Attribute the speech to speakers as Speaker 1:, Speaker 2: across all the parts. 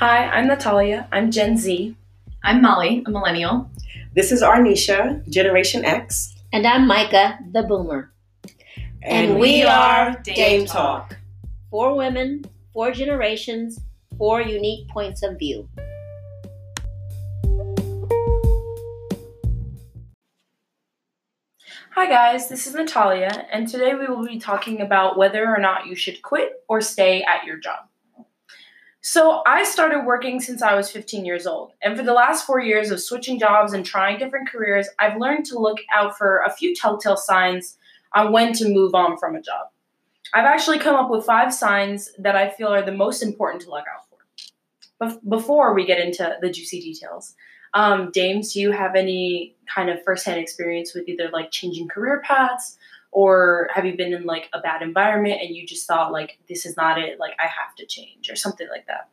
Speaker 1: Hi, I'm Natalia. I'm Gen Z.
Speaker 2: I'm Molly, a millennial.
Speaker 3: This is Arnisha, Generation X.
Speaker 4: And I'm Micah, the boomer.
Speaker 3: And,
Speaker 4: And we are
Speaker 2: Dame
Speaker 3: Dame
Speaker 2: Talk.
Speaker 3: Talk.
Speaker 4: Four women, four generations, four unique points of view.
Speaker 1: Hi, guys. This is Natalia, and today we will be talking about whether or not you should quit or stay at your job. So, I started working since I was 15 years old, and for the last four years of switching jobs and trying different careers, I've learned to look out for a few telltale signs on when to move on from a job. I've actually come up with five signs that I feel are the most important to look out for. Bef- before we get into the juicy details, um, Dames, do you have any kind of firsthand experience with either like changing career paths or have you been in like a bad environment and you just thought like this is not it, like I have to change or something like that?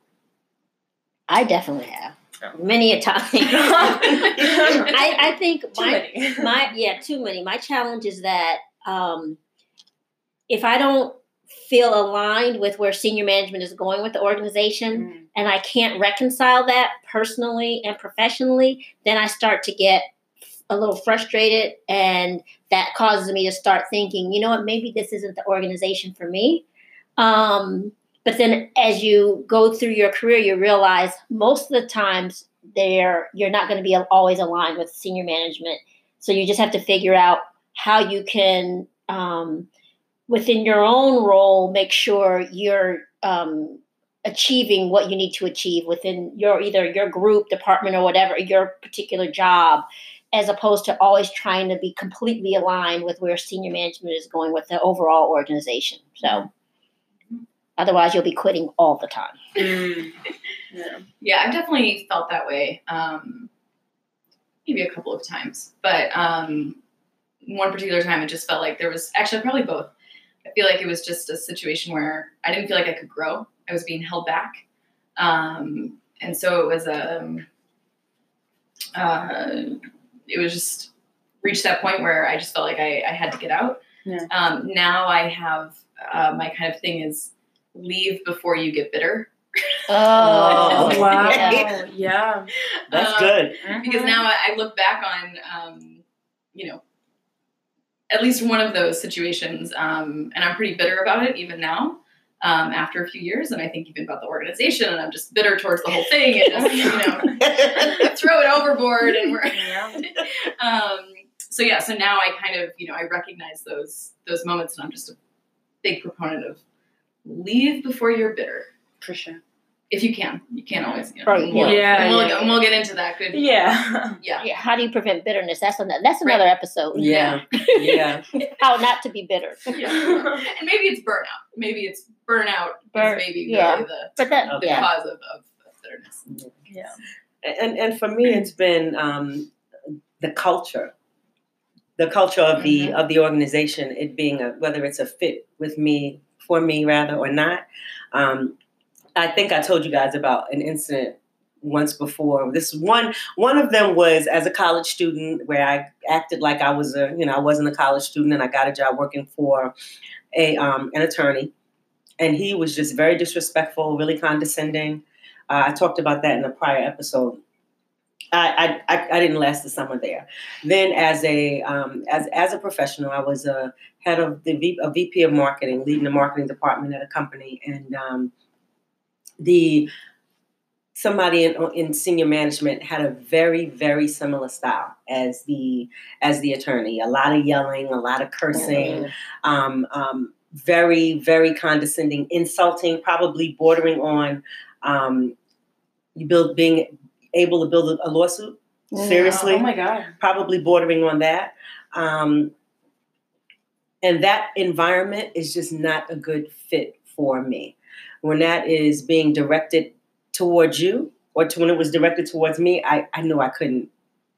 Speaker 4: I definitely have.
Speaker 1: Oh.
Speaker 4: Many a time. I, I think
Speaker 1: Too
Speaker 4: my,
Speaker 1: many.
Speaker 4: my yeah, too many. My challenge is that um, if I don't feel aligned with where senior management is going with the organization,
Speaker 1: Mm.
Speaker 4: and I can't reconcile that personally and professionally, then I start to get a little frustrated, and that causes me to start thinking, you know what, maybe this isn't the organization for me. Um, but then as you go through your career, you realize most of the times there you're not going to be always aligned with senior management. So you just have to figure out how you can, um, within your own role, make sure you're um, achieving what you need to achieve within your either your group, department, or whatever your particular job, as opposed to always trying to be completely aligned with where senior management is going with the overall organization. So. Otherwise, you'll be quitting all the time.
Speaker 1: Mm. Yeah.
Speaker 2: Yeah, I've definitely felt that way. Um, maybe a couple of times, but um, one particular time, it just felt like there was actually probably both. I feel like it was just a situation where I didn't feel like I could grow. I was being held back, um, and so it was um, uh, it was just reached that point where I just felt like I, I had to get out.
Speaker 1: Yeah.
Speaker 2: Um, now I have uh, my kind of thing is leave before you get bitter.
Speaker 4: Oh,
Speaker 3: Oh,
Speaker 1: wow.
Speaker 4: yeah.
Speaker 1: Yeah.
Speaker 3: That's
Speaker 2: Um,
Speaker 3: good.
Speaker 2: because now I, I look back on um, you know at least one of those situations um, and i'm pretty bitter about it even now um, after a few years and i think even about the organization and i'm just bitter towards the whole thing and just you know throw it overboard and we're um, so yeah so now i kind of you know i recognize those those moments and i'm just a big proponent of leave before you're bitter
Speaker 1: For sure.
Speaker 2: If you can you can't always you know
Speaker 4: Right,
Speaker 2: and
Speaker 1: yeah.
Speaker 2: and we'll,
Speaker 1: Yeah,
Speaker 2: and we'll get into that good
Speaker 1: Yeah.
Speaker 2: yeah
Speaker 4: Yeah, how do you prevent bitterness? That's another, that's another episode.
Speaker 3: yeah. Yeah.
Speaker 4: How not to be bitter.
Speaker 2: Yeah. and maybe it's burnout. Maybe it's burnout
Speaker 4: Burn-
Speaker 2: is maybe
Speaker 4: yeah.
Speaker 2: really the,
Speaker 4: But that,
Speaker 2: the
Speaker 4: yeah.
Speaker 2: cause of, of, of bitterness.
Speaker 1: yeah.
Speaker 3: And and for me, it's been um, the culture, the culture of the of the organization. It being a whether it's a fit with me, for me rather, or not. Um, I think I told you guys about an incident once before. This one one of them was as a college student where I acted like I was a you know I wasn't a college student and I got a job working for a um, an attorney, and he was just very disrespectful, really condescending. Uh, I talked about that in a prior episode. I, I, I, didn't last the summer there. Then, as a um, as as a professional, I was a head of the v, a VP of marketing, leading the marketing department at a company, and um, the somebody in, in senior management had a very very similar style as the as the attorney. A lot of yelling, a lot of cursing, um, um, very very condescending, insulting, probably bordering on um, you build being able to build a, a lawsuit. Seriously,
Speaker 1: Oh my god.
Speaker 3: probably bordering on that. Um, and that environment is just not a good fit for me. When that is being directed towards you, or to when it was directed towards me, I, I knew I couldn't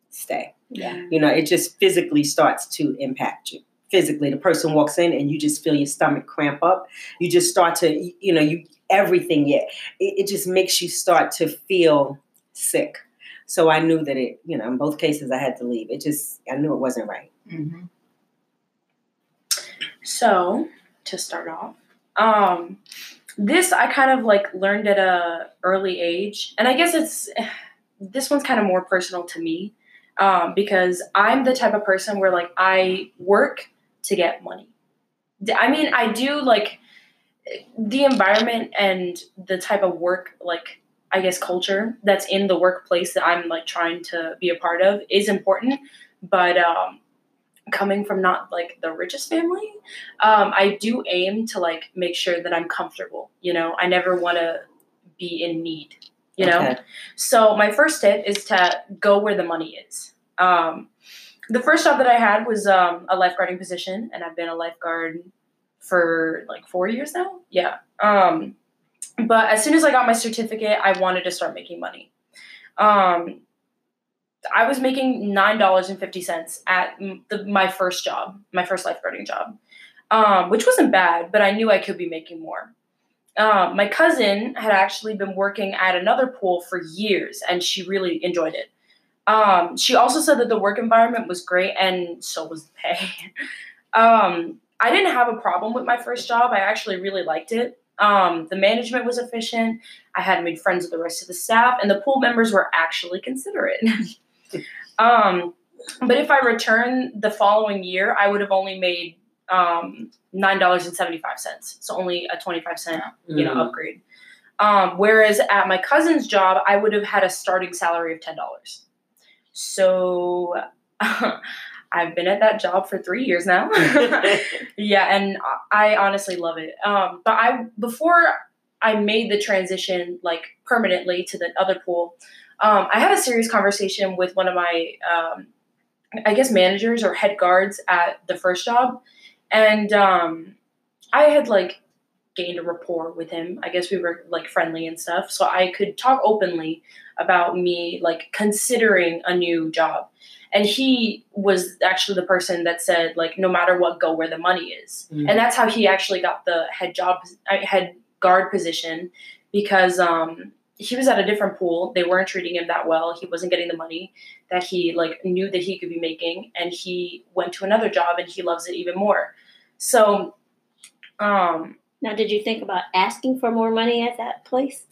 Speaker 3: stay.
Speaker 4: Yeah.
Speaker 3: You know, it just physically starts to impact you. Physically, the person walks in and you just feel your stomach cramp up. You just start to, you know, you everything. Yeah, it, it just makes you start to feel sick. So I knew that it, you know, in both cases I had to leave. It just, I knew it wasn't right.
Speaker 2: Mm-hmm.
Speaker 1: So, to start off, um, this I kind of like learned at a early age, and I guess it's this one's kind of more personal to me um, because I'm the type of person where like I work to get money. I mean, I do like the environment and the type of work like I guess culture that's in the workplace that I'm like trying to be a part of is important, but um, coming from not like the richest family, um, I do aim to like make sure that I'm comfortable. You know, I never want to be in need. You know,
Speaker 3: Okay.
Speaker 1: so my first tip is to go where the money is. Um, the first job that I had was um, a lifeguarding position, and I've been a lifeguard for like four years now. Yeah. Um, but as soon as I got my certificate, I wanted to start making money. Um, I was making nine dollars and fifty cents at the, my first job, my first lifeguarding job, um, which wasn't bad, but I knew I could be making more. Um, my cousin had actually been working at another pool for years, and she really enjoyed it. Um, she also said that the work environment was great, and so was the pay. um, I didn't have a problem with my first job. I actually really liked it. Um, the management was efficient. I had made friends with the rest of the staff, and the pool members were actually considerate. um, but if I returned the following year, I would have only made um, nine dollars and seventy five cents. So only a twenty five cent, you know,
Speaker 3: Mhm.
Speaker 1: upgrade. Um, whereas at my cousin's job, I would have had a starting salary of ten dollars. So I've been at that job for three years now. yeah, and I honestly love it. Um, but I before I made the transition like permanently to the other pool, um, I had a serious conversation with one of my, um, I guess, managers or head guards at the first job, and um, I had like gained a rapport with him. I guess we were like friendly and stuff, so I could talk openly about me like considering a new job. And he was actually the person that said like, no matter what, go where the money is
Speaker 3: Mhm.
Speaker 1: and that's how he actually got the head job uh, head guard position because um he was at a different pool they weren't treating him that well he wasn't getting the money that he like knew that he could be making and he went to another job and he loves it even more so um
Speaker 4: Now, did you think about asking for more money at that place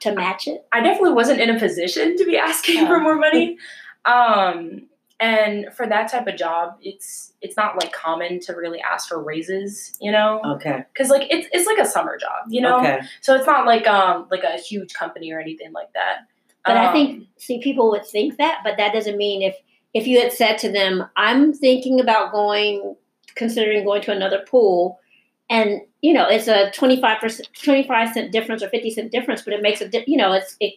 Speaker 4: to match it?
Speaker 1: I definitely wasn't in a position to be asking for
Speaker 4: Oh.
Speaker 1: more money. Um, and for that type of job, it's it's not like common to really ask for raises, you know,
Speaker 3: Okay.
Speaker 1: because like it's it's like a summer job, you know.
Speaker 3: Okay.
Speaker 1: So it's not like um like a huge company or anything like that.
Speaker 4: But I
Speaker 1: Um,
Speaker 4: think, see, people would think that, but that doesn't mean if if you had said to them, "I'm thinking about going, considering going to another pool," and you know, it's a twenty five percent, twenty five cent difference or fifty cent difference, but it makes a, di- you know, it's it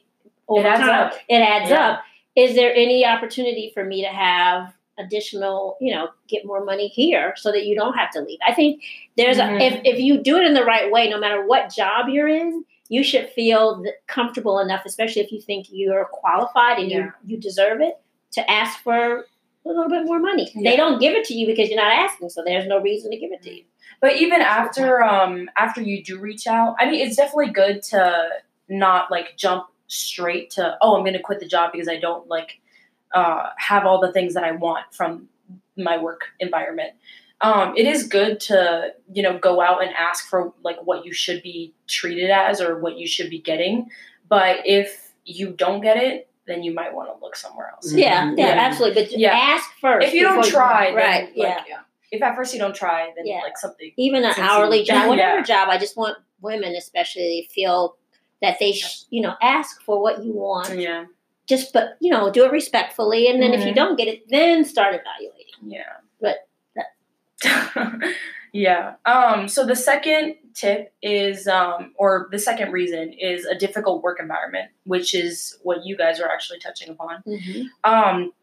Speaker 4: over
Speaker 1: adds
Speaker 4: time,
Speaker 1: up.
Speaker 4: it adds
Speaker 1: Yeah.
Speaker 4: up. Is there any opportunity for me to have additional, you know, get more money here so that you don't have to leave? I think there's
Speaker 1: Mhm.
Speaker 4: a, if if you do it in the right way, no matter what job you're in, you should feel comfortable enough, especially if you think you're qualified and
Speaker 1: Yeah.
Speaker 4: you you deserve it, to ask for a little bit more money.
Speaker 1: Yeah.
Speaker 4: They don't give it to you because you're not asking, so there's no reason to give it to you.
Speaker 1: But even after um after you do reach out, I mean, it's definitely good to not like jump straight to oh I'm going to quit the job because I don't like uh, have all the things that I want from my work environment. Um, it is good to you know go out and ask for like what you should be treated as or what you should be getting. But if you don't get it, then you might want to look somewhere else.
Speaker 3: Mhm.
Speaker 4: Yeah, yeah,
Speaker 1: Yeah.
Speaker 4: absolutely. But
Speaker 1: Yeah.
Speaker 4: ask first.
Speaker 1: If you don't
Speaker 4: before
Speaker 1: try, then,
Speaker 4: right?
Speaker 1: like,
Speaker 4: yeah.
Speaker 2: Yeah.
Speaker 1: If at first you don't try, then
Speaker 4: Yeah.
Speaker 1: like something.
Speaker 4: even an hourly job, whatever
Speaker 1: Yeah.
Speaker 4: job, I just want women especially feel that they, sh- you know, ask for what you want.
Speaker 1: Yeah.
Speaker 4: Just, but you know, do it respectfully, and then if you
Speaker 1: Mhm.
Speaker 4: don't get it, then start evaluating.
Speaker 1: Yeah.
Speaker 4: But
Speaker 1: yeah. Um, so the second tip is, um, or the second reason is a difficult work environment, which is what you guys are actually touching upon. Um,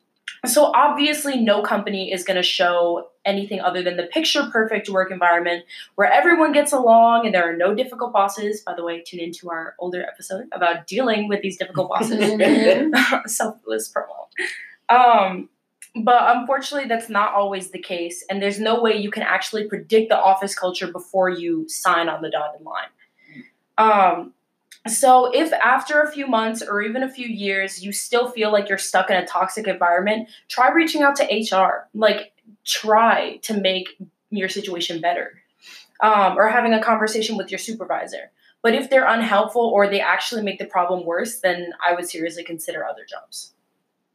Speaker 1: so obviously, no company is going to show anything other than the picture perfect work environment where everyone gets along and there are no difficult bosses. By the way, tune into our older episode about dealing with these difficult bosses. Selfless promo. Um, but unfortunately, that's not always the case, and there's no way you can actually predict the office culture before you sign on the dotted line. Um, so, if after a few months or even a few years you still feel like you're stuck in a toxic environment, try reaching out to HR. Like, try to make your situation better, um, or having a conversation with your supervisor. But if they're unhelpful or they actually make the problem worse, then I would seriously consider other jobs.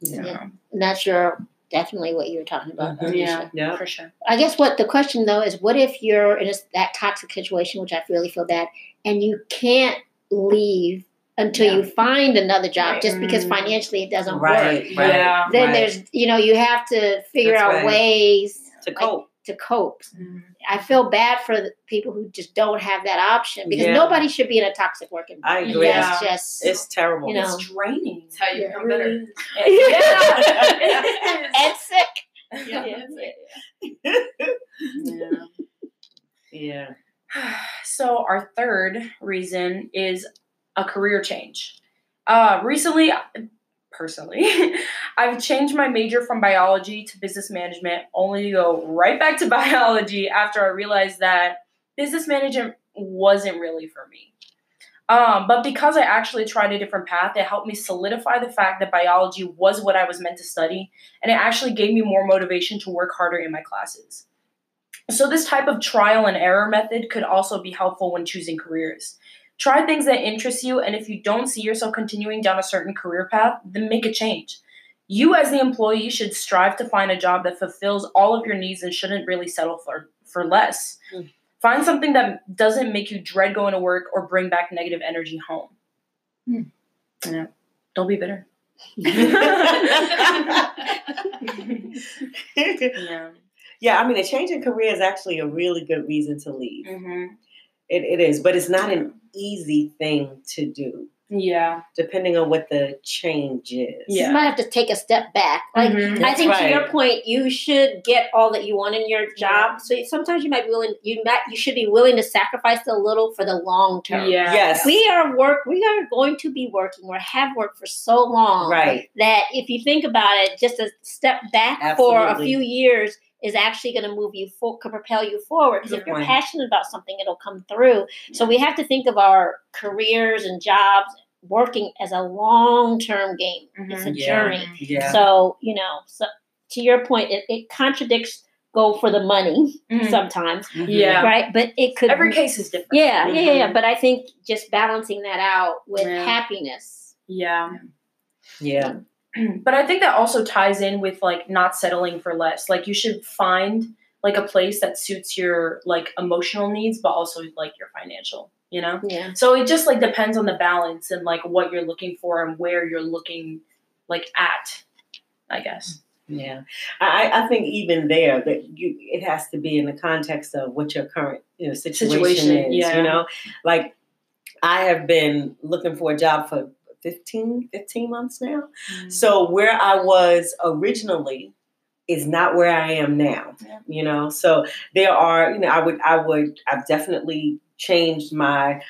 Speaker 4: Yeah. And that's your definitely what you were talking about.
Speaker 3: Mhm.
Speaker 4: Alicia.
Speaker 3: Yeah.
Speaker 1: for sure.
Speaker 4: I guess what the question though is, what if you're in a, that toxic situation, which I really feel bad, and you can't leave until you find another job
Speaker 2: Right.
Speaker 4: just because
Speaker 1: Mm.
Speaker 4: financially it doesn't work.
Speaker 3: Right. Right.
Speaker 1: Yeah.
Speaker 4: Then
Speaker 3: right.
Speaker 4: there's, you know, you have to figure
Speaker 3: That's
Speaker 4: out
Speaker 3: right.
Speaker 4: ways
Speaker 3: to cope.
Speaker 4: to cope.
Speaker 1: Mm-hmm.
Speaker 4: I feel bad for the people who just don't have that option because
Speaker 3: Yeah.
Speaker 4: nobody should be in a toxic work
Speaker 3: I
Speaker 4: environment.
Speaker 3: agree.
Speaker 4: That's just
Speaker 3: It's terrible.
Speaker 4: You know.
Speaker 1: It's draining.
Speaker 2: It's how you
Speaker 1: Yeah,
Speaker 2: become better.
Speaker 1: Yeah, it is.
Speaker 4: and sick.
Speaker 2: Yeah.
Speaker 1: Yeah.
Speaker 3: yeah.
Speaker 1: So our third reason is a career change. Uh, recently, personally, I've changed my major from biology to business management, only to go right back to biology after I realized that business management wasn't really for me. Um, but because I actually tried a different path, it helped me solidify the fact that biology was what I was meant to study, and it actually gave me more motivation to work harder in my classes. So, this type of trial and error method could also be helpful when choosing careers. Try things that interest you, and if you don't see yourself continuing down a certain career path, then make a change. You, as the employee, should strive to find a job that fulfills all of your needs and shouldn't really settle for, for less.
Speaker 3: Mm.
Speaker 1: Find something that doesn't make you dread going to work or bring back negative energy home.
Speaker 2: Mm.
Speaker 1: Yeah. Don't be bitter. yeah.
Speaker 3: Yeah, I mean, a change in career is actually a really good reason to leave.
Speaker 1: Mm-hmm.
Speaker 3: It, it is, but it's not an easy thing to do,
Speaker 1: Yeah.
Speaker 3: depending on what the change is.
Speaker 1: Yeah.
Speaker 4: You might have to take a step back. Like
Speaker 1: Mhm.
Speaker 4: I
Speaker 3: That's
Speaker 4: think to your point, you should get all that you want in your job. So sometimes you might be willing you might you should be willing to sacrifice a little for the long term.
Speaker 1: Yeah.
Speaker 3: Yes.
Speaker 4: We are work we are going to be working or have worked for so long
Speaker 3: Right.
Speaker 4: that if you think about it, just a step back for a few years is actually going to move you for could propel you forward. Because if you're
Speaker 3: point.
Speaker 4: passionate about something, it'll come through. So we have to think of our careers and jobs working as a long term game. It's a
Speaker 3: Yeah.
Speaker 4: journey.
Speaker 3: Yeah.
Speaker 4: So, you know, so to your point, it, it contradicts go for the money
Speaker 1: Mhm.
Speaker 4: sometimes,
Speaker 3: Mhm.
Speaker 1: Yeah.
Speaker 4: right? But it could
Speaker 1: Every case is different.
Speaker 4: yeah, yeah, yeah, yeah.
Speaker 3: Mhm.
Speaker 4: But I think just balancing that out with
Speaker 1: Yeah.
Speaker 4: happiness.
Speaker 1: Yeah.
Speaker 3: Yeah.
Speaker 1: but I think that also ties in with like not settling for less. Like you should find like a place that suits your like emotional needs, but also like your financial. You know.
Speaker 4: Yeah.
Speaker 1: So it just like depends on the balance and like what you're looking for and where you're looking like at. I guess.
Speaker 3: Yeah, I, I think even there that you it has to be in the context of what your current you know situation,
Speaker 1: Situation,
Speaker 3: is.
Speaker 1: yeah.
Speaker 3: You know, like I have been looking for a job for 15, 15 months now.
Speaker 1: Mm-hmm.
Speaker 3: So where I was originally is not where I am now.
Speaker 1: Yeah.
Speaker 3: You know, so there are you know I would I would I've definitely changed my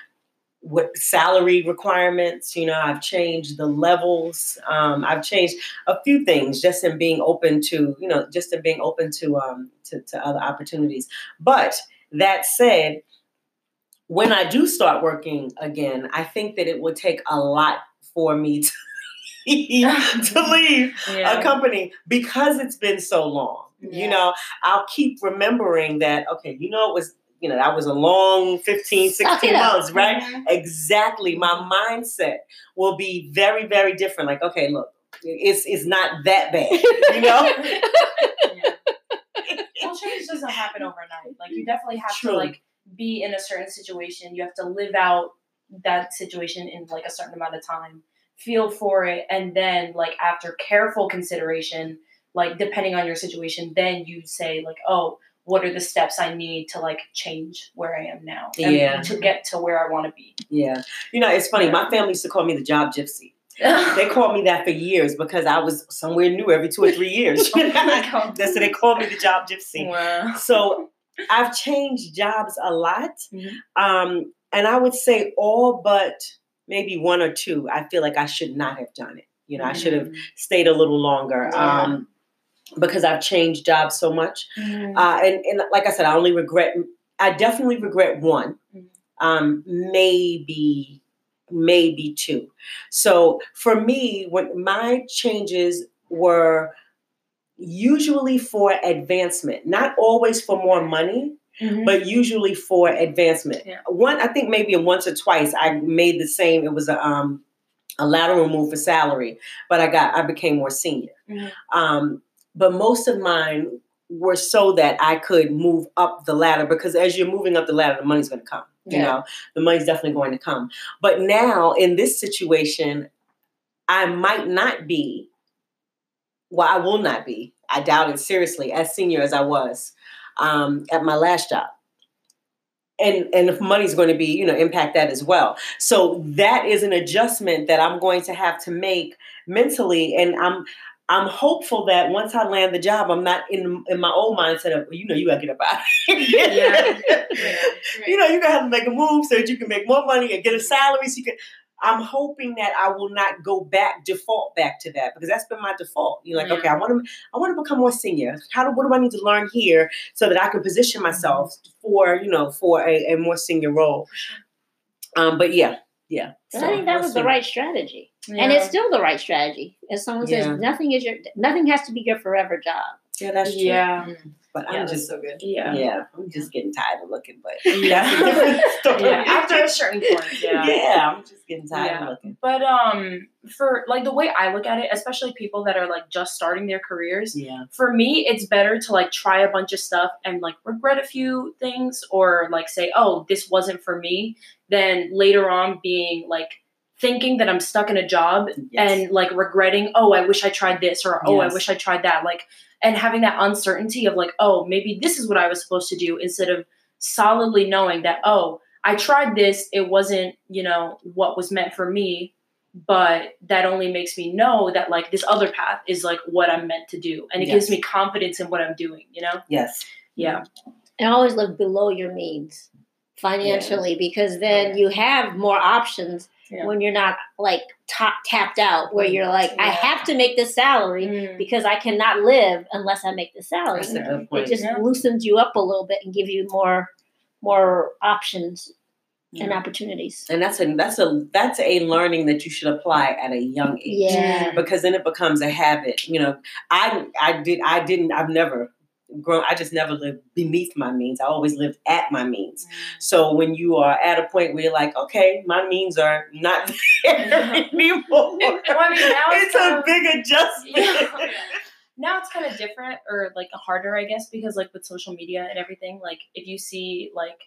Speaker 3: what salary requirements you know i've changed the levels um, i've changed a few things just in being open to you know just in being open to um to, to other opportunities but that said when i do start working again i think that it will take a lot for me to, to leave
Speaker 1: yeah.
Speaker 3: a company because it's been so long.
Speaker 1: Yeah.
Speaker 3: You know, I'll keep remembering that, okay, you know, it was, you know, that was a long 15, 16
Speaker 4: it
Speaker 3: months, right?
Speaker 1: Mhm.
Speaker 3: Exactly. My mindset will be very, very different. Like, okay, look, it's it's not that bad, you know?
Speaker 1: Yeah. well, change doesn't happen overnight. Like you definitely have
Speaker 3: True.
Speaker 1: to like be in a certain situation. You have to live out that situation in like a certain amount of time, feel for it, and then like after careful consideration, like depending on your situation, then you say like, oh, what are the steps I need to like change where I am now, and
Speaker 3: Yeah.
Speaker 1: to get to where I want to be.
Speaker 3: Yeah. You know, it's funny. My family used to call me the job gypsy. They called me that for years because I was somewhere new every two or three years.
Speaker 1: Oh.
Speaker 3: That's so they called me the job gypsy.
Speaker 1: Wow.
Speaker 3: So I've changed jobs a lot.
Speaker 1: Mhm.
Speaker 3: Um, and I would say all but maybe one or two, I feel like I should not have done it. You know, I should have stayed a little longer.
Speaker 1: Yeah.
Speaker 3: Um, because I've changed jobs so much.
Speaker 1: Mhm.
Speaker 3: Uh, and, and like I said, I only regret, I definitely regret one,
Speaker 1: Mhm.
Speaker 3: um, maybe, maybe two. So for me, when my changes were usually for advancement, not always for more money,
Speaker 1: Mhm.
Speaker 3: but usually for advancement.
Speaker 1: Yeah.
Speaker 3: One, I think maybe once or twice I made the same. It was a um, a lateral move for salary, but I got I became more senior.
Speaker 1: Mhm.
Speaker 3: Um, but most of mine were so that I could move up the ladder because as you're moving up the ladder, the money's going to come. You know, the money's definitely going to come. But now in this situation, I might not be. Well, I will not be. I doubt it seriously as senior as I was um, at my last job. And and if money's going to be, you know, impact that as well. So that is an adjustment that I'm going to have to make mentally. And I'm I'm hopeful that once I land the job, I'm not in in my old mindset of, you know, you gotta get up out here.
Speaker 1: Yeah.
Speaker 3: You know, you're gonna have to make a move so that you can make more money and get a salary so you can I'm hoping that I will not go back, default back to that because that's been my default. You're like,
Speaker 1: Yeah.
Speaker 3: okay, I want to, I want to become more senior. How do, what do I need to learn here so that I can position myself for, you know, for a, a more senior role? Um, but yeah, yeah.
Speaker 4: I think that
Speaker 3: we'll
Speaker 4: was the right strategy, and it's still the right strategy. As someone
Speaker 3: Yeah.
Speaker 4: says, nothing is your, nothing has to be your forever job.
Speaker 3: Yeah, that's true.
Speaker 1: yeah,
Speaker 3: but
Speaker 2: Yeah,
Speaker 3: I'm just,
Speaker 2: so good.
Speaker 1: yeah,
Speaker 3: yeah, I'm just getting tired of looking. But
Speaker 1: Yeah.
Speaker 3: that's a different story.
Speaker 1: Yeah, After a certain point, yeah.
Speaker 3: yeah, I'm just getting tired
Speaker 1: Yeah.
Speaker 3: of looking.
Speaker 1: But um, for like the way I look at it, especially people that are like just starting their careers,
Speaker 3: Yeah,
Speaker 1: for me, it's better to like try a bunch of stuff and like regret a few things or like say, oh, this wasn't for me, than later on being like thinking that I'm stuck in a job
Speaker 3: Yes.
Speaker 1: and like regretting, oh, I wish I tried this or oh, I wish I tried that. Like, and having that uncertainty of like, oh, maybe this is what I was supposed to do instead of solidly knowing that, oh, I tried this, it wasn't, you know, what was meant for me. But that only makes me know that like this other path is like what I'm meant to do. And it gives me confidence in what I'm doing, you know?
Speaker 3: yes,
Speaker 1: Yeah.
Speaker 4: and always live below your means financially because then you have more options
Speaker 1: Yeah.
Speaker 4: when you're not like top, tapped out where you're like i have to make this salary
Speaker 1: Mm.
Speaker 4: because i cannot live unless i make this salary
Speaker 3: that's a good
Speaker 4: it
Speaker 3: point.
Speaker 4: just
Speaker 1: Yeah.
Speaker 4: loosens you up a little bit and give you more more options and opportunities
Speaker 3: and that's a that's a that's a learning that you should apply at a young age.
Speaker 4: yeah
Speaker 3: because then it becomes a habit. You know, I I did I didn't I've never grown. I just never lived beneath my means. I always lived at my means. Mm-hmm. So when you are at a point where you're like, okay, my means are not there anymore.
Speaker 1: Well, I mean, now it's
Speaker 3: it's a
Speaker 1: of-
Speaker 3: big adjustment.
Speaker 1: Yeah. now it's kind of different or like harder i guess because like with social media and everything like if you see like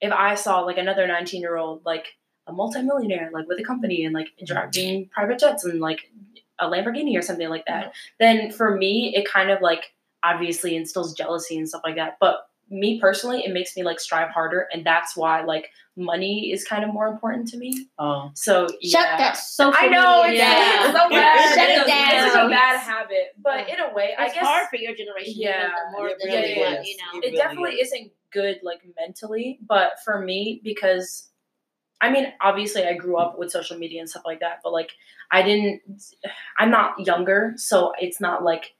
Speaker 1: if i saw like another 19 year old like a multimillionaire like with a company and like driving private jets and like a lamborghini or something like that mm-hmm. then for me it kind of like obviously instills jealousy and stuff like that but me personally it makes me like strive harder and that's why like money is kind of more important to me
Speaker 3: Oh,
Speaker 1: so
Speaker 4: shut
Speaker 1: yeah.
Speaker 4: that social
Speaker 1: I know it's,
Speaker 4: media
Speaker 1: it's
Speaker 4: down.
Speaker 1: so bad.
Speaker 4: Shut it
Speaker 1: it's, it's a bad habit, but in a way, I guess
Speaker 4: hard for your generation
Speaker 1: Yeah,
Speaker 4: even more
Speaker 3: it
Speaker 1: really
Speaker 4: anyone,
Speaker 3: is.
Speaker 4: you know
Speaker 3: It
Speaker 1: it
Speaker 3: really
Speaker 1: definitely
Speaker 3: is.
Speaker 1: isn't good like mentally but for me because i mean obviously i grew up with social media and stuff like that but like i didn't i'm not younger so it's not like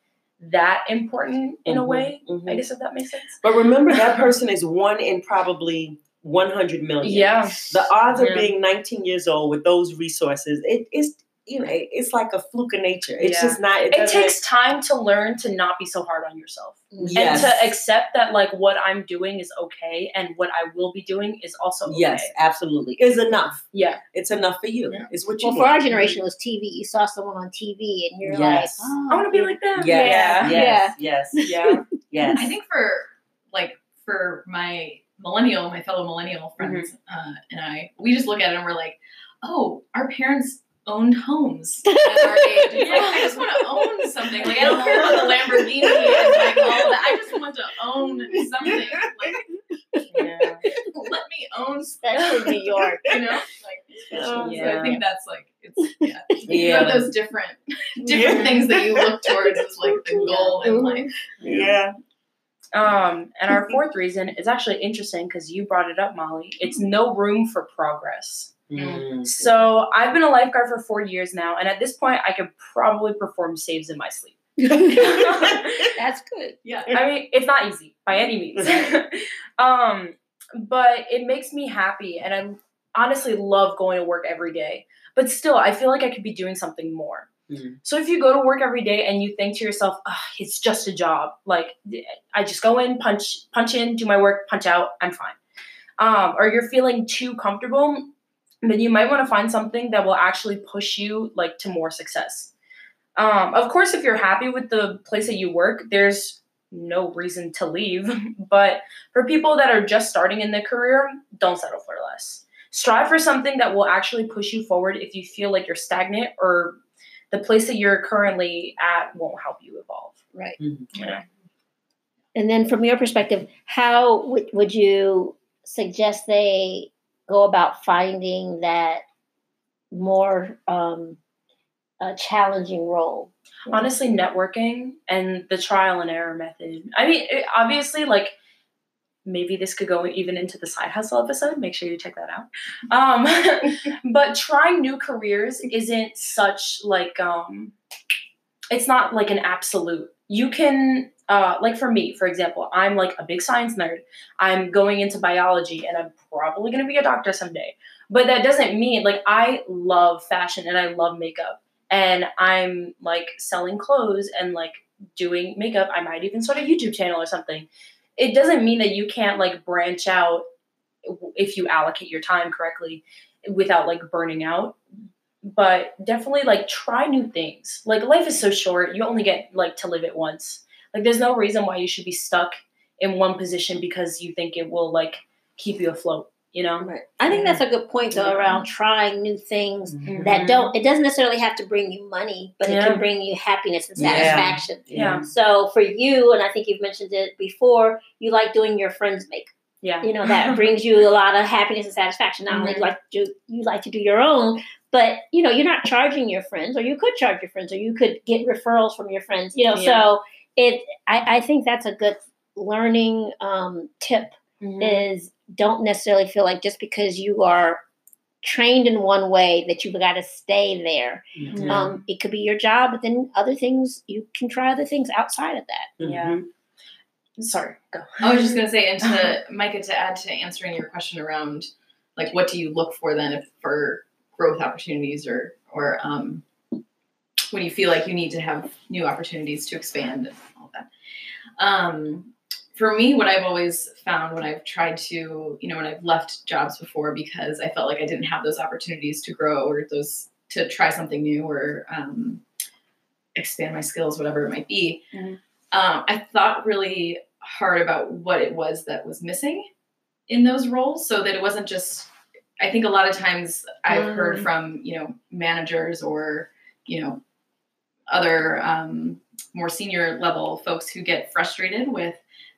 Speaker 1: that important in a
Speaker 3: Mhm,
Speaker 1: way
Speaker 3: mhm.
Speaker 1: i guess if that makes sense
Speaker 3: But remember, that person is one in probably 100 million.
Speaker 1: yeah
Speaker 3: The odds of being 19 years old with those resources, it is, you know, it's like a fluke of nature. It's
Speaker 1: Yeah.
Speaker 3: just not. It,
Speaker 1: it takes time to learn to not be so hard on yourself
Speaker 3: Yes.
Speaker 1: and to accept that like what i'm doing is okay and what i will be doing is also okay
Speaker 3: Yes, absolutely. Is enough.
Speaker 1: yeah
Speaker 3: It's enough for you.
Speaker 1: Yeah.
Speaker 3: It's what you
Speaker 4: well for our generation it was tv you saw someone on tv and you're
Speaker 3: Yes.
Speaker 4: like oh,
Speaker 1: i want to be like them
Speaker 3: Yes,
Speaker 1: yeah
Speaker 3: yes, yes,
Speaker 1: yeah
Speaker 3: yes.
Speaker 2: I think for like for my millennial, my fellow millennial friends uh, and I, we just look at it and we're like, oh, our parents owned homes at our age. It's like, I just want to own something. Like I don't care about the Lamborghini and like all that. I just want to own something. Like
Speaker 1: yeah
Speaker 2: let me own
Speaker 4: especially new york
Speaker 2: you know like um, so
Speaker 1: Yeah.
Speaker 2: I think that's like it's yeah you
Speaker 3: Yeah.
Speaker 2: those different different
Speaker 3: Yeah.
Speaker 2: things that you look towards as like the goal in life
Speaker 3: yeah.
Speaker 1: Um, and our fourth reason is actually interesting because you brought it up, Molly. It's no room for progress.
Speaker 3: Mm.
Speaker 1: So I've been a lifeguard for four years now, and at this point, I could probably perform saves in my sleep.
Speaker 4: that's good
Speaker 2: yeah
Speaker 1: I mean, it's not easy by any means. um, but it makes me happy, and I honestly love going to work every day. But still, I feel like I could be doing something more.
Speaker 3: Mhm.
Speaker 1: So if you go to work every day and you think to yourself, "Ah, it's just a job. Like I just go in, punch, punch in, do my work, punch out, I'm fine. Um, or you're feeling too comfortable, then you might want to find something that will actually push you like to more success. Um, of course, if you're happy with the place that you work, there's no reason to leave. But for people that are just starting in their career, don't settle for less. Strive for something that will actually push you forward if you feel like you're stagnant or the place that you're currently at won't help you evolve.
Speaker 4: Right.
Speaker 3: Mhm.
Speaker 1: Yeah.
Speaker 4: And then, from your perspective, how would, would you suggest they go about finding that more um, uh, challenging role?
Speaker 1: honestly networking and the trial and error method. I mean it, obviously like maybe this could go even into the side hustle episode. Make sure you check that out. Um but trying new careers isn't such like um it's not like an absolute. You can uh like for me for example i'm like a big science nerd i'm going into biology and i'm probably going to be a doctor someday but that doesn't mean like i love fashion and i love makeup and I'm like selling clothes and like doing makeup. I might even start a YouTube channel or something. It doesn't mean that you can't like branch out if you allocate your time correctly without like burning out. But definitely like try new things. Like life is so short. You only get like to live it once. Like there's no reason why you should be stuck in one position because you think it will like keep you afloat, you know?
Speaker 4: Right. I think that's a good point, though,
Speaker 1: Yeah.
Speaker 4: around trying new things
Speaker 3: Mhm.
Speaker 4: that don't. It doesn't necessarily have to bring you money, but it can bring you happiness and satisfaction.
Speaker 1: Yeah. yeah.
Speaker 4: So for you, and I think you've mentioned it before, you like doing your friends' make
Speaker 1: Yeah.
Speaker 4: You know that brings you a lot of happiness and satisfaction. Not only
Speaker 1: Mhm.
Speaker 4: do you like do, you like to do your own, but you know you're not charging your friends, or you could charge your friends, or you could get referrals from your friends. You know,
Speaker 1: Yeah.
Speaker 4: so it. I, I think that's a good learning um, tip
Speaker 1: Mhm.
Speaker 4: is don't necessarily feel like just because you are trained in one way that you've got to stay there.
Speaker 3: Mhm.
Speaker 4: Um, it could be your job, but then other things you can try other things outside of that.
Speaker 1: Yeah.
Speaker 3: Mhm.
Speaker 1: Sorry, go.
Speaker 2: I was just gonna say, and to Micah, to add to answering your question around, like, what do you look for then if for growth opportunities or or um, when you feel like you need to have new opportunities to expand and all that. Um, for me, what I've always found when I've tried to, you know, when I've left jobs before because I felt like I didn't have those opportunities to grow or those to try something new or um, expand my skills, whatever it might be.
Speaker 1: Mhm.
Speaker 2: Um, I thought really hard about what it was that was missing in those roles, so that it wasn't just. I think a lot of times I've heard
Speaker 1: Mm.
Speaker 2: from you know managers or you know other um, more senior level folks who get frustrated with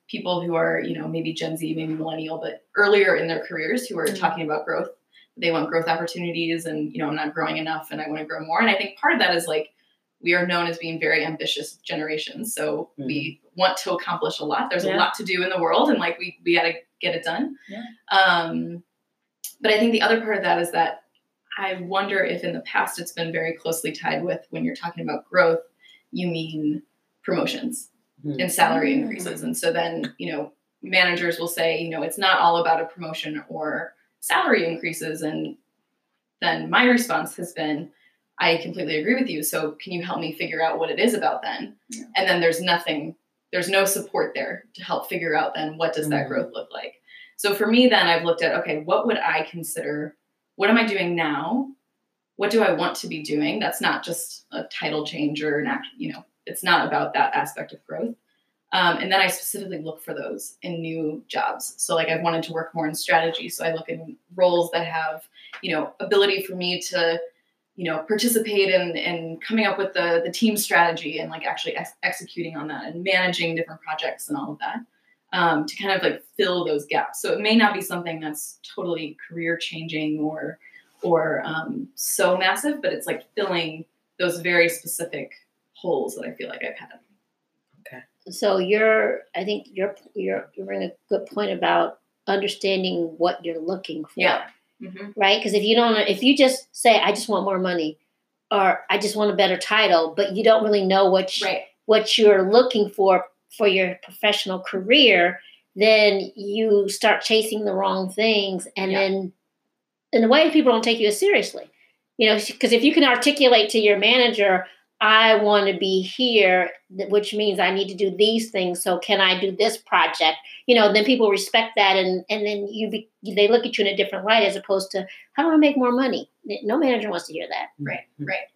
Speaker 2: people who are you know maybe Gen Z, maybe millennial, but earlier in their careers who are
Speaker 1: Mhm.
Speaker 2: talking about growth. They want growth opportunities, and you know I'm not growing enough, and I want to grow more. And I think part of that is like we are known as being very ambitious generations, so we want to accomplish a lot. There's a lot to do in the world, and like we we got to get it done.
Speaker 1: Yeah.
Speaker 2: Um, but I think the other part of that is that I wonder if in the past it's been very closely tied with when you're talking about growth, you mean promotions
Speaker 3: Mhm.
Speaker 2: and salary
Speaker 1: Mm.
Speaker 2: increases. And so then, you know, managers will say, you know, it's not all about a promotion or salary increases. And then my response has been, I completely agree with you. So can you help me figure out what it is about then?
Speaker 1: Yeah.
Speaker 2: And then there's nothing, there's no support there to help figure out then what does that
Speaker 3: Mhm.
Speaker 2: growth look like? So for me, then I've looked at, okay, what would I consider, what am I doing now? What do I want to be doing? That's not just a title change or an act, you know, it's not about that aspect of growth. Um, and then I specifically look for those in new jobs. So like I've wanted to work more in strategy. So I look in roles that have, you know, ability for me to, you know, participate in, in coming up with the, the team strategy and like actually ex- executing on that and managing different projects and all of that um, to kind of like fill those gaps. So it may not be something that's totally career changing or, or um, so massive, but it's like filling those very specific holes that I feel like I've had. Okay.
Speaker 4: So you're, I think you're you're you bring a good point about understanding what you're looking for.
Speaker 2: Yeah. Mm-hmm.
Speaker 4: right? Because if you don't, if you just say, "I just want more money," or "I just want a better title," but you don't really know what you,
Speaker 2: Right.
Speaker 4: what you're looking for for your professional career, then you start chasing the wrong things, and
Speaker 2: Yeah.
Speaker 4: then in a way, people don't take you as seriously. You know, because if you can articulate to your manager, I want to be here, which means I need to do these things. So can I do this project? You know, then people respect that, and and then you be, they look at you in a different light as opposed to how do I make more money? No manager wants to hear that.
Speaker 2: Right, mm-hmm. right.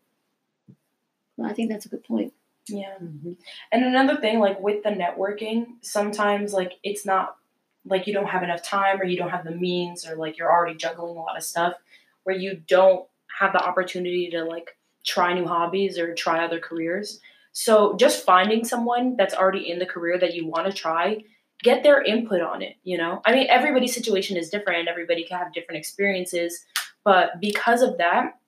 Speaker 4: Well, I think that's a good point.
Speaker 1: Yeah.
Speaker 3: Mhm.
Speaker 1: And another thing, like with the networking, sometimes like it's not like you don't have enough time or you don't have the means or like you're already juggling a lot of stuff where you don't have the opportunity to like try new hobbies or try other careers. So just finding someone that's already in the career that you want to try, get their input on it, you know? I mean, everybody's situation is different and everybody can have different experiences, but because of that,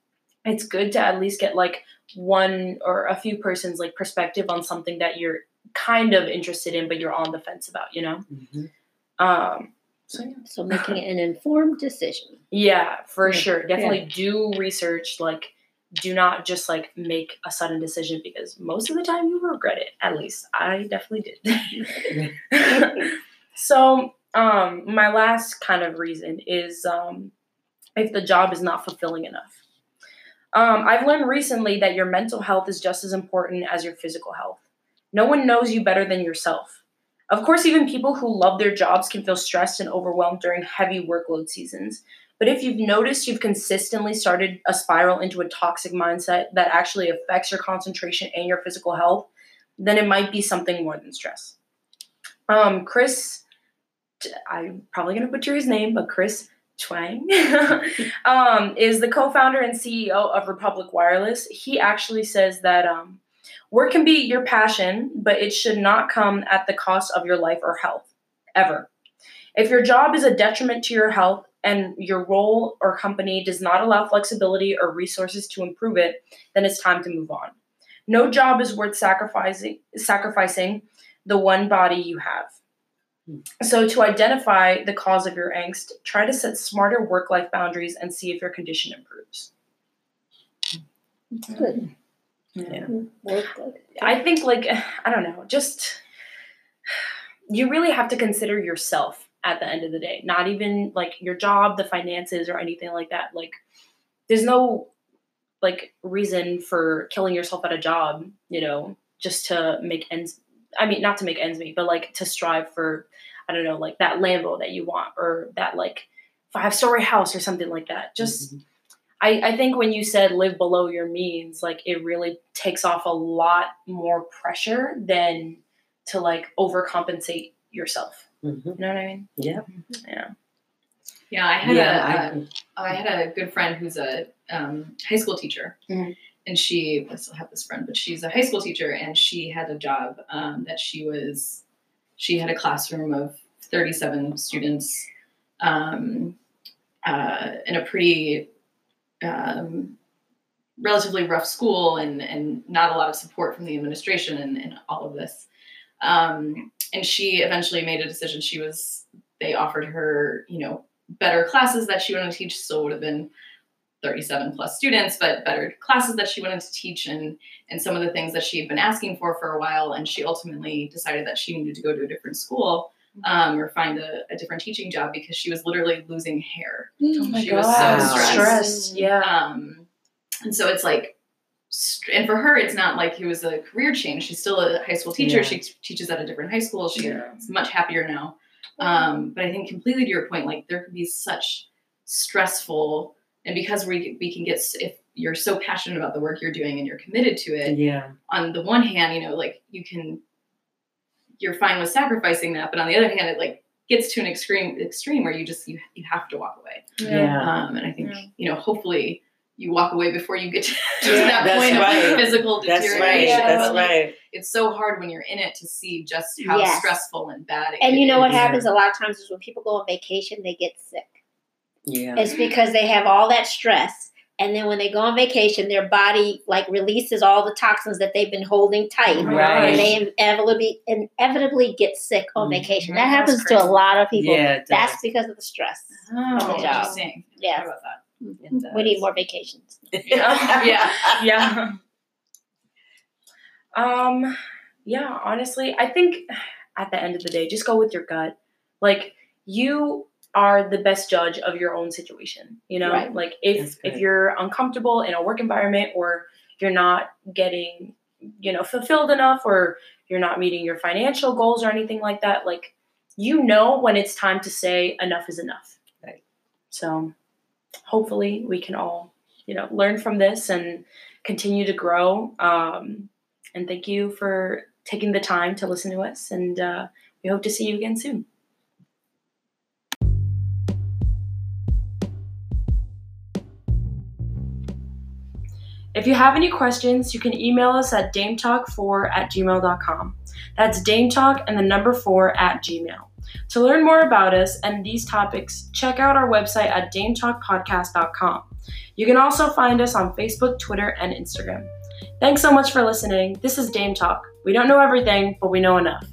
Speaker 1: it's good to at least get like one or a few persons like perspective on something that you're kind of interested in but you're on the fence about you know
Speaker 3: Mhm.
Speaker 1: um so yeah,
Speaker 4: So making an informed decision.
Speaker 1: yeah for
Speaker 4: Yeah.
Speaker 1: sure definitely do research like do not just like make a sudden decision because most of the time you regret it at least i definitely did so um my last kind of reason is um if the job is not fulfilling enough um, I've learned recently that your mental health is just as important as your physical health. No one knows you better than yourself. Of course, even people who love their jobs can feel stressed and overwhelmed during heavy workload seasons. But if you've noticed you've consistently started a spiral into a toxic mindset that actually affects your concentration and your physical health, then it might be something more than stress. Um, Chris, I'm probably going to butcher his name, but Chris Chuang um, is the co-founder and CEO of Republic Wireless. He actually says that um, work can be your passion, but it should not come at the cost of your life or health, ever. If your job is a detriment to your health and your role or company does not allow flexibility or resources to improve it, then it's time to move on. No job is worth sacrificing sacrificing the one body you have. So, to identify the cause of your angst, try to set smarter work life boundaries and see if your condition improves.
Speaker 4: Good.
Speaker 1: Yeah.
Speaker 4: Mm-hmm. Good.
Speaker 1: I think, like, I don't know, just you really have to consider yourself at the end of the day, not even like your job, the finances, or anything like that. Like, there's no like reason for killing yourself at a job, you know, just to make ends. I mean, not to make ends meet, but like to strive for, I don't know, like that Lambo that you want or that like five story house or something like that. Just
Speaker 3: Mhm.
Speaker 1: I, I think when you said live below your means, like it really takes off a lot more pressure than to like overcompensate yourself.
Speaker 3: Mhm.
Speaker 1: You know what I mean?
Speaker 3: Yeah.
Speaker 1: Yeah.
Speaker 2: Yeah, I had
Speaker 3: Yeah,
Speaker 2: a, a I had a good friend who's a um, high school teacher,
Speaker 1: Mhm.
Speaker 2: And she I still have this friend, but she's a high school teacher, and she had a job um, that she was she had a classroom of thirty seven students um, uh, in a pretty um, relatively rough school, and and not a lot of support from the administration, and, and all of this. Um, and she eventually made a decision. She was they offered her, you know, better classes that she wanted to teach. Still would have been 37 plus students, but better classes that she wanted to teach and and some of the things that she had been asking for for a while. And she ultimately decided that she needed to go to a different school um, or find a, a different teaching job because she was literally losing hair.
Speaker 1: Oh my
Speaker 2: She was so stressed.
Speaker 1: Stressed. Yeah.
Speaker 2: Um, and so it's like, and for her, it's not like it was a career change. She's still a high school teacher.
Speaker 3: Yeah.
Speaker 2: She teaches at a different high school. She's
Speaker 1: Yeah.
Speaker 2: much happier now. Um, but I think completely to your point, like there can be such stressful, and because we we can get if you're so passionate about the work you're doing and you're committed to it.
Speaker 3: Yeah.
Speaker 2: On the one hand, you know, like you can, you're fine with sacrificing that, but on the other hand, it like gets to an extreme extreme where you just you you have to walk away.
Speaker 3: Yeah.
Speaker 2: Um, and I think
Speaker 1: Yeah.
Speaker 2: you know, hopefully, you walk away before you get to, to
Speaker 1: Yeah,
Speaker 2: that point
Speaker 3: right.
Speaker 2: of like, physical
Speaker 3: That's
Speaker 2: deterioration.
Speaker 3: right. That's
Speaker 2: like,
Speaker 3: right.
Speaker 2: It's so hard when you're in it to see just how
Speaker 4: Yes.
Speaker 2: stressful and bad. It
Speaker 4: And you know what
Speaker 2: is.
Speaker 3: Yeah.
Speaker 4: happens a lot of times is when people go on vacation, they get sick.
Speaker 3: Yeah.
Speaker 4: It's because they have all that stress. And then when they go on vacation, their body like releases all the toxins that they've been holding tight.
Speaker 3: Right.
Speaker 4: And they inevitably inevitably get sick on
Speaker 3: Mhm.
Speaker 4: vacation. That
Speaker 1: That's
Speaker 4: happens to a lot of people.
Speaker 3: Yeah. it
Speaker 4: That's because of the stress.
Speaker 2: Oh,
Speaker 4: on the job.
Speaker 2: interesting.
Speaker 4: Yeah.
Speaker 2: How about that?
Speaker 4: We need more vacations.
Speaker 1: Yeah.
Speaker 2: Yeah.
Speaker 1: yeah. Um, yeah, honestly, I think at the end of the day, just go with your gut. Like you are the best judge of your own situation. You know,
Speaker 4: Right.
Speaker 1: like if if you're uncomfortable in a work environment or you're not getting, you know, fulfilled enough or you're not meeting your financial goals or anything like that, like you know when it's time to say enough is enough.
Speaker 3: Right.
Speaker 1: So hopefully we can all, you know, learn from this and continue to grow. Um, and thank you for taking the time to listen to us. And uh, we hope to see you again soon. If you have any questions, you can email us at dametalk4 at gmail.com. That's dametalk and the number 4 at gmail. To learn more about us and these topics, check out our website at dametalkpodcast.com. You can also find us on Facebook, Twitter, and Instagram. Thanks so much for listening. This is Dame Talk. We don't know everything, but we know enough.